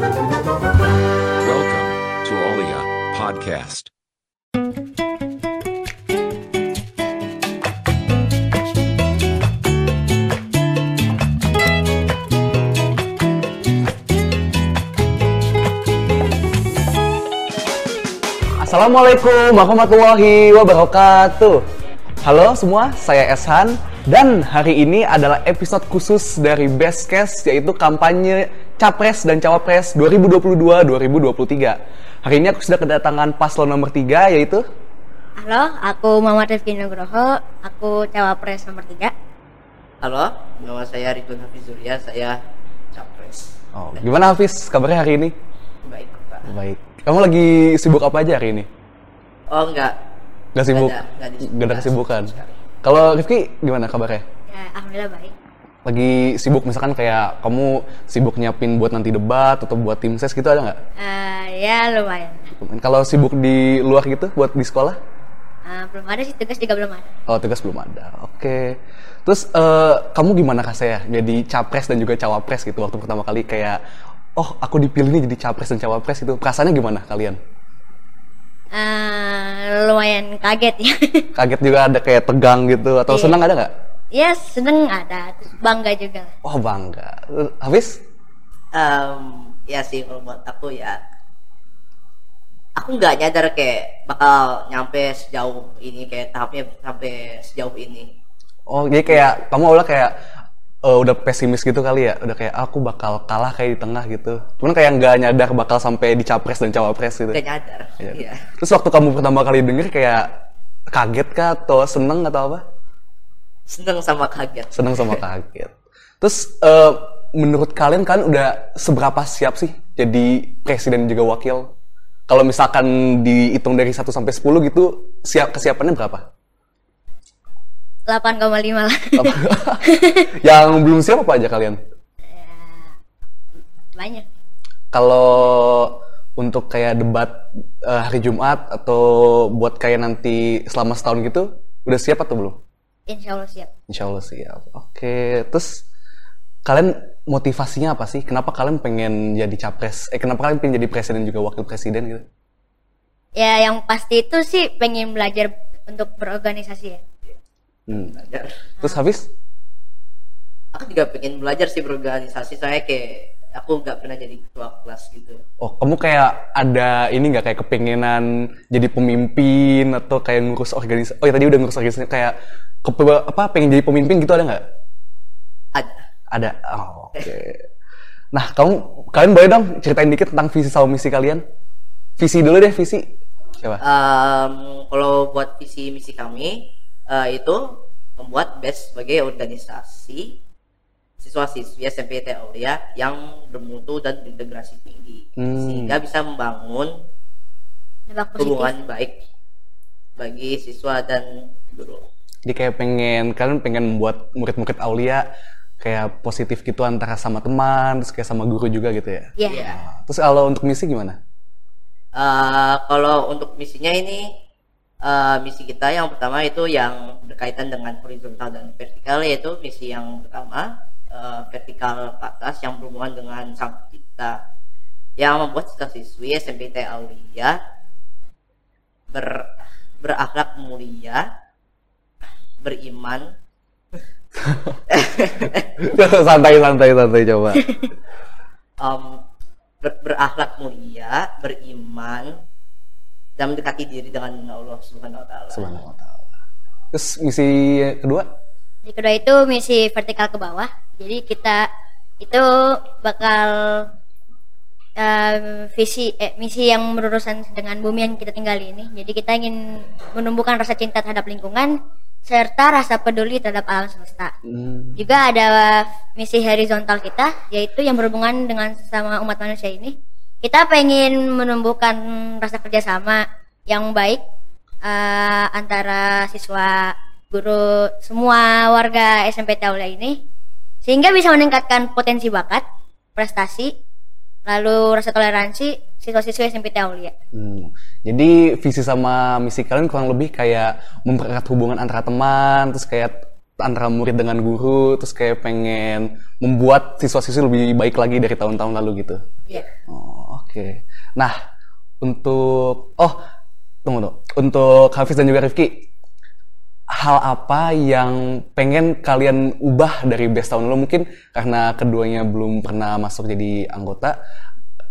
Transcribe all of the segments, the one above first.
Welcome to Podcast. Assalamualaikum warahmatullahi wabarakatuh. Halo semua, saya Eshan dan hari ini adalah episode khusus dari Best Case yaitu kampanye Capres dan Cawapres 2022-2023. Hari ini aku sudah kedatangan paslon nomor 3 yaitu Halo, aku Muhammad Rifki Nugroho, aku cawapres nomor 3 Halo, nama saya Ridwan Hafiz Surya, saya capres. Oh, gimana Hafiz kabarnya hari ini? Baik, Pak. Baik. Kamu lagi sibuk apa aja hari ini? Oh, enggak. Gak sibuk? Nggak ada- nggak ada- kesibukan. Kalau Rifki gimana kabarnya? Ya, Alhamdulillah baik Lagi sibuk misalkan kayak kamu sibuk nyiapin buat nanti debat atau buat tim ses gitu ada nggak? Eh, Ya lumayan Kalau sibuk di luar gitu buat di sekolah? Eh, Belum ada sih, tugas juga belum ada Oh tugas belum ada. Oke. Terus eh, kamu gimana kak saya jadi capres dan juga cawapres gitu waktu pertama kali kayak oh aku dipilih nih jadi capres dan cawapres itu perasaannya gimana kalian? Eh, Lumayan kaget ya Kaget juga ada kayak tegang gitu atau Iya. senang ada nggak? Ya seneng ada, terus bangga juga Oh bangga. Hafiz? Em, ya sih kalau buat aku ya aku nggak nyadar kayak bakal nyampe sejauh ini kayak tahapnya sampai sejauh ini. Oh jadi kayak kamu awalnya kayak eh, udah pesimis gitu kali ya? Udah kayak aku bakal kalah kayak di tengah gitu. Cuman kayak nggak nyadar bakal sampai di capres dan cawapres gitu. Gak nyadar. Iya. Iya. Terus waktu kamu pertama kali denger kayak kaget kah atau seneng atau apa? Seneng sama kaget. Seneng sama kaget. Terus eh, menurut kalian kan udah seberapa siap sih jadi presiden juga wakil? Kalau misalkan dihitung dari 1 sampai 10 gitu, siap kesiapannya berapa? 8,5 lah? Yang belum siap apa aja kalian? Banyak Kalau untuk kayak debat eh, hari Jumat atau buat kayak nanti selama setahun gitu, udah siap atau belum? Insya Allah siap Insya Allah siap. Oke, terus kalian motivasinya apa sih? Kenapa kalian pengen jadi capres? Eh, kenapa kalian pengen jadi presiden juga wakil presiden gitu? Ya yang pasti itu sih pengen belajar untuk berorganisasi ya Hmm. Belajar. Terus habis? Aku juga pengen belajar sih berorganisasi. Saya kayak aku nggak pernah jadi ketua kelas gitu. Oh, kamu kayak ada ini nggak kayak kepengenan jadi pemimpin atau kayak ngurus organisasi? Oh ya tadi udah ngurus organisasi kayak kepe- apa pengen jadi pemimpin gitu ada nggak? Ada. Ada. Oh, Oke. Nah, kamu kalian boleh dong ceritain dikit tentang visi sama misi kalian? Visi dulu deh, visi. Coba. Em, kalau buat visi misi kami eh, itu membuat BES sebagai organisasi siswa-siswi SMP Aulia yang bermutu dan integrasi tinggi Hmm. sehingga bisa membangun hubungan baik bagi siswa dan guru. Jadi kayak pengen kalian pengen membuat murid-murid Aulia kayak positif gitu antara sama teman, terus kayak sama guru juga gitu ya. Ya Iya. Terus kalau untuk misi gimana? Eh, kalau untuk misinya ini eh, misi kita yang pertama itu yang berkaitan dengan horizontal dan vertikal yaitu misi yang pertama eh, vertikal ke atas yang berhubungan dengan sang pencipta yang membuat siswa siswi SMPT Aulia ber berakhlak mulia beriman santai santai santai coba. em, ber- berakhlak mulia beriman dan mendekati diri dengan Allah Subhanahu Wa Taala. Subhanallah wa ta'ala. Terus misi kedua? Yang kedua itu misi vertikal ke bawah. Jadi kita itu bakal em, visi eh, misi yang berurusan dengan bumi yang kita tinggali ini. Jadi kita ingin menumbuhkan rasa cinta terhadap lingkungan serta rasa peduli terhadap alam semesta. Hmm. Juga ada misi horizontal kita yaitu yang berhubungan dengan sesama umat manusia ini. Kita pengen menumbuhkan rasa kerjasama yang baik eh, antara siswa, guru, semua warga SMP Aulia ini sehingga bisa meningkatkan potensi bakat, prestasi, lalu rasa toleransi siswa-siswi SMP Aulia. Hmm. Jadi visi sama misi kalian kurang lebih kayak mempererat hubungan antara teman, terus kayak antara murid dengan guru, terus kayak pengen membuat siswa-siswi lebih baik lagi dari tahun-tahun lalu gitu. Iya. Oh, oke. Nah, untuk oh, tunggu tuh. Untuk Hafiz dan juga Rifki, hal apa yang pengen kalian ubah dari best tahun lalu mungkin karena keduanya belum pernah masuk jadi anggota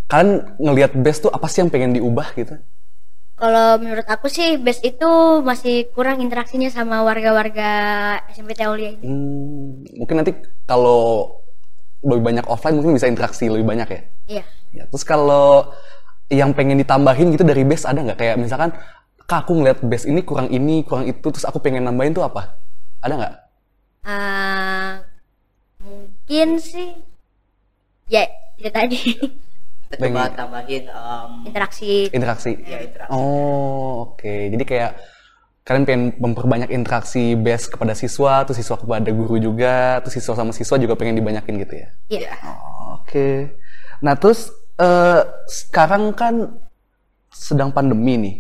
kalian ngelihat best tuh apa sih yang pengen diubah gitu Kalau menurut aku sih best itu masih kurang interaksinya sama warga-warga SMP Aulia ini. Hmm, mungkin nanti kalau lebih banyak offline mungkin bisa interaksi lebih banyak ya Iya. ya terus kalau yang pengen ditambahin gitu dari best ada nggak kayak misalkan kak aku ngeliat best ini kurang ini kurang itu terus aku pengen nambahin tuh apa ada nggak Eh, mungkin sih ya itu tadi kita coba tambahin em, interaksi interaksi ya interaksi Oh, oke. Jadi kayak kalian pengen memperbanyak interaksi best kepada siswa, terus siswa kepada guru juga, terus siswa sama siswa juga pengen dibanyakin gitu ya. Iya. Oh, oke. Nah, terus eh, sekarang kan sedang pandemi nih.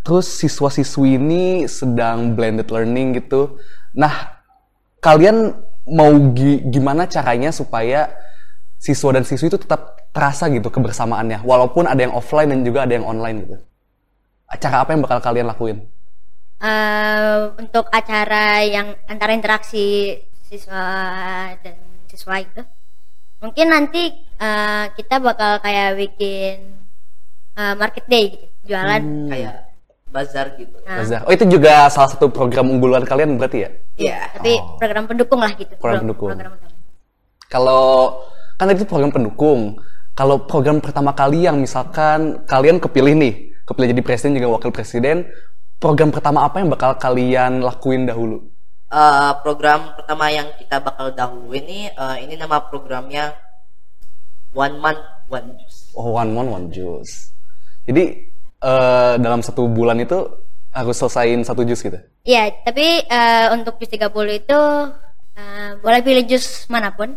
Terus siswa-siswi ini sedang blended learning gitu. Nah, kalian mau gi- gimana caranya supaya siswa dan siswi itu tetap terasa gitu kebersamaannya, walaupun ada yang offline dan juga ada yang online gitu. Cara apa yang bakal kalian lakuin? Eh, untuk acara yang antara interaksi siswa dan siswa itu mungkin nanti eh, kita bakal kayak bikin eh, market day gitu jualan kayak bazar gitu Nah, Bazar. Oh itu juga salah satu program unggulan kalian berarti ya? Iya. tapi program pendukung lah gitu Program Pro- pendukung. program utama. Kalau kan itu program pendukung. Kalau program pertama kali yang misalkan kalian kepilih nih, kepilih jadi presiden juga wakil presiden, program pertama apa yang bakal kalian lakuin dahulu? Eh, program pertama yang kita bakal dahuluin nih eh, ini nama programnya One Month One Juice Oh, one month one juice. Jadi eh, dalam satu bulan itu harus selesaiin satu jus gitu. Iya, tapi eh, untuk jus 30 itu eh, boleh pilih jus mana pun.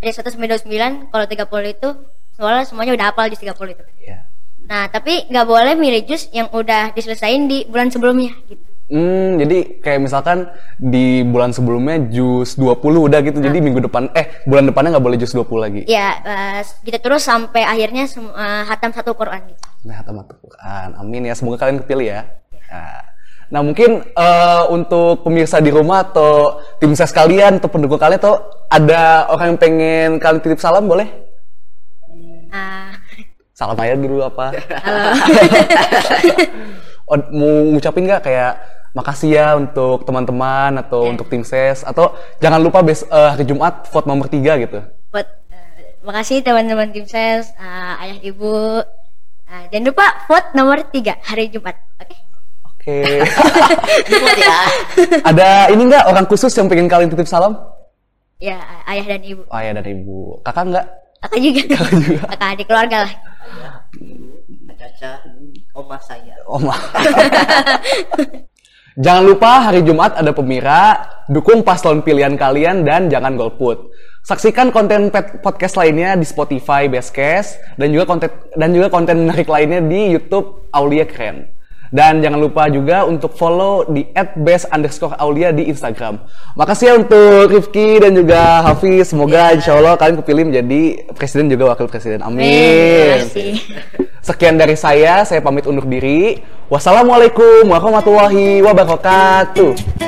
Dari 1 sampai 29, kalau 30 itu soalnya semuanya udah hafal jus 30 itu. Iya. Nah, tapi nggak boleh milih jus yang udah diselesain di bulan sebelumnya gitu. Hmm, jadi kayak misalkan di bulan sebelumnya jus 20 udah gitu. Jadi minggu depan eh bulan depannya nggak boleh jus 20 lagi. Ya, eh, gitu terus sampai akhirnya eh, hatam satu Quran gitu. Nah, tamat Quran. Amin ya. Semoga kalian kepilih ya. Nah, Nah, mungkin eh, untuk pemirsa di rumah atau tim ses kalian atau pendukung kalian atau ada orang yang pengen kalian titip salam boleh? Ah, Salam aja dulu apa? halo. Oh, mau ngucapin nggak kayak makasih ya untuk teman-teman atau untuk tim ses atau jangan lupa bes eh, hari Jumat vote nomor 3 gitu. Buat eh, makasih teman-teman tim ses, eh, ayah ibu. Eh, jangan lupa vote nomor 3 hari Jumat. Oke? Oke. Input ya. Ada ini nggak orang khusus yang pengen kalian titip salam? Ya, ayah dan ibu. Oh, ayah dan ibu. Kakak nggak? Kakak juga. Kakak adik keluarga lah. Oma saya. Oma. jangan lupa hari Jumat ada pemira, dukung paslon pilihan kalian dan jangan golput. Saksikan konten podcast lainnya di Spotify Bestcast dan juga konten dan juga konten menarik lainnya di YouTube Aulia Keren. Dan jangan lupa juga untuk follow di @best underscore Aulia di Instagram. Makasih ya untuk Rifki dan juga Hafiz. Semoga insya Allah kalian kepilih menjadi presiden juga wakil presiden. Terima Amin. kasih. Sekian dari saya, saya pamit undur diri. Wassalamualaikum warahmatullahi wabarakatuh.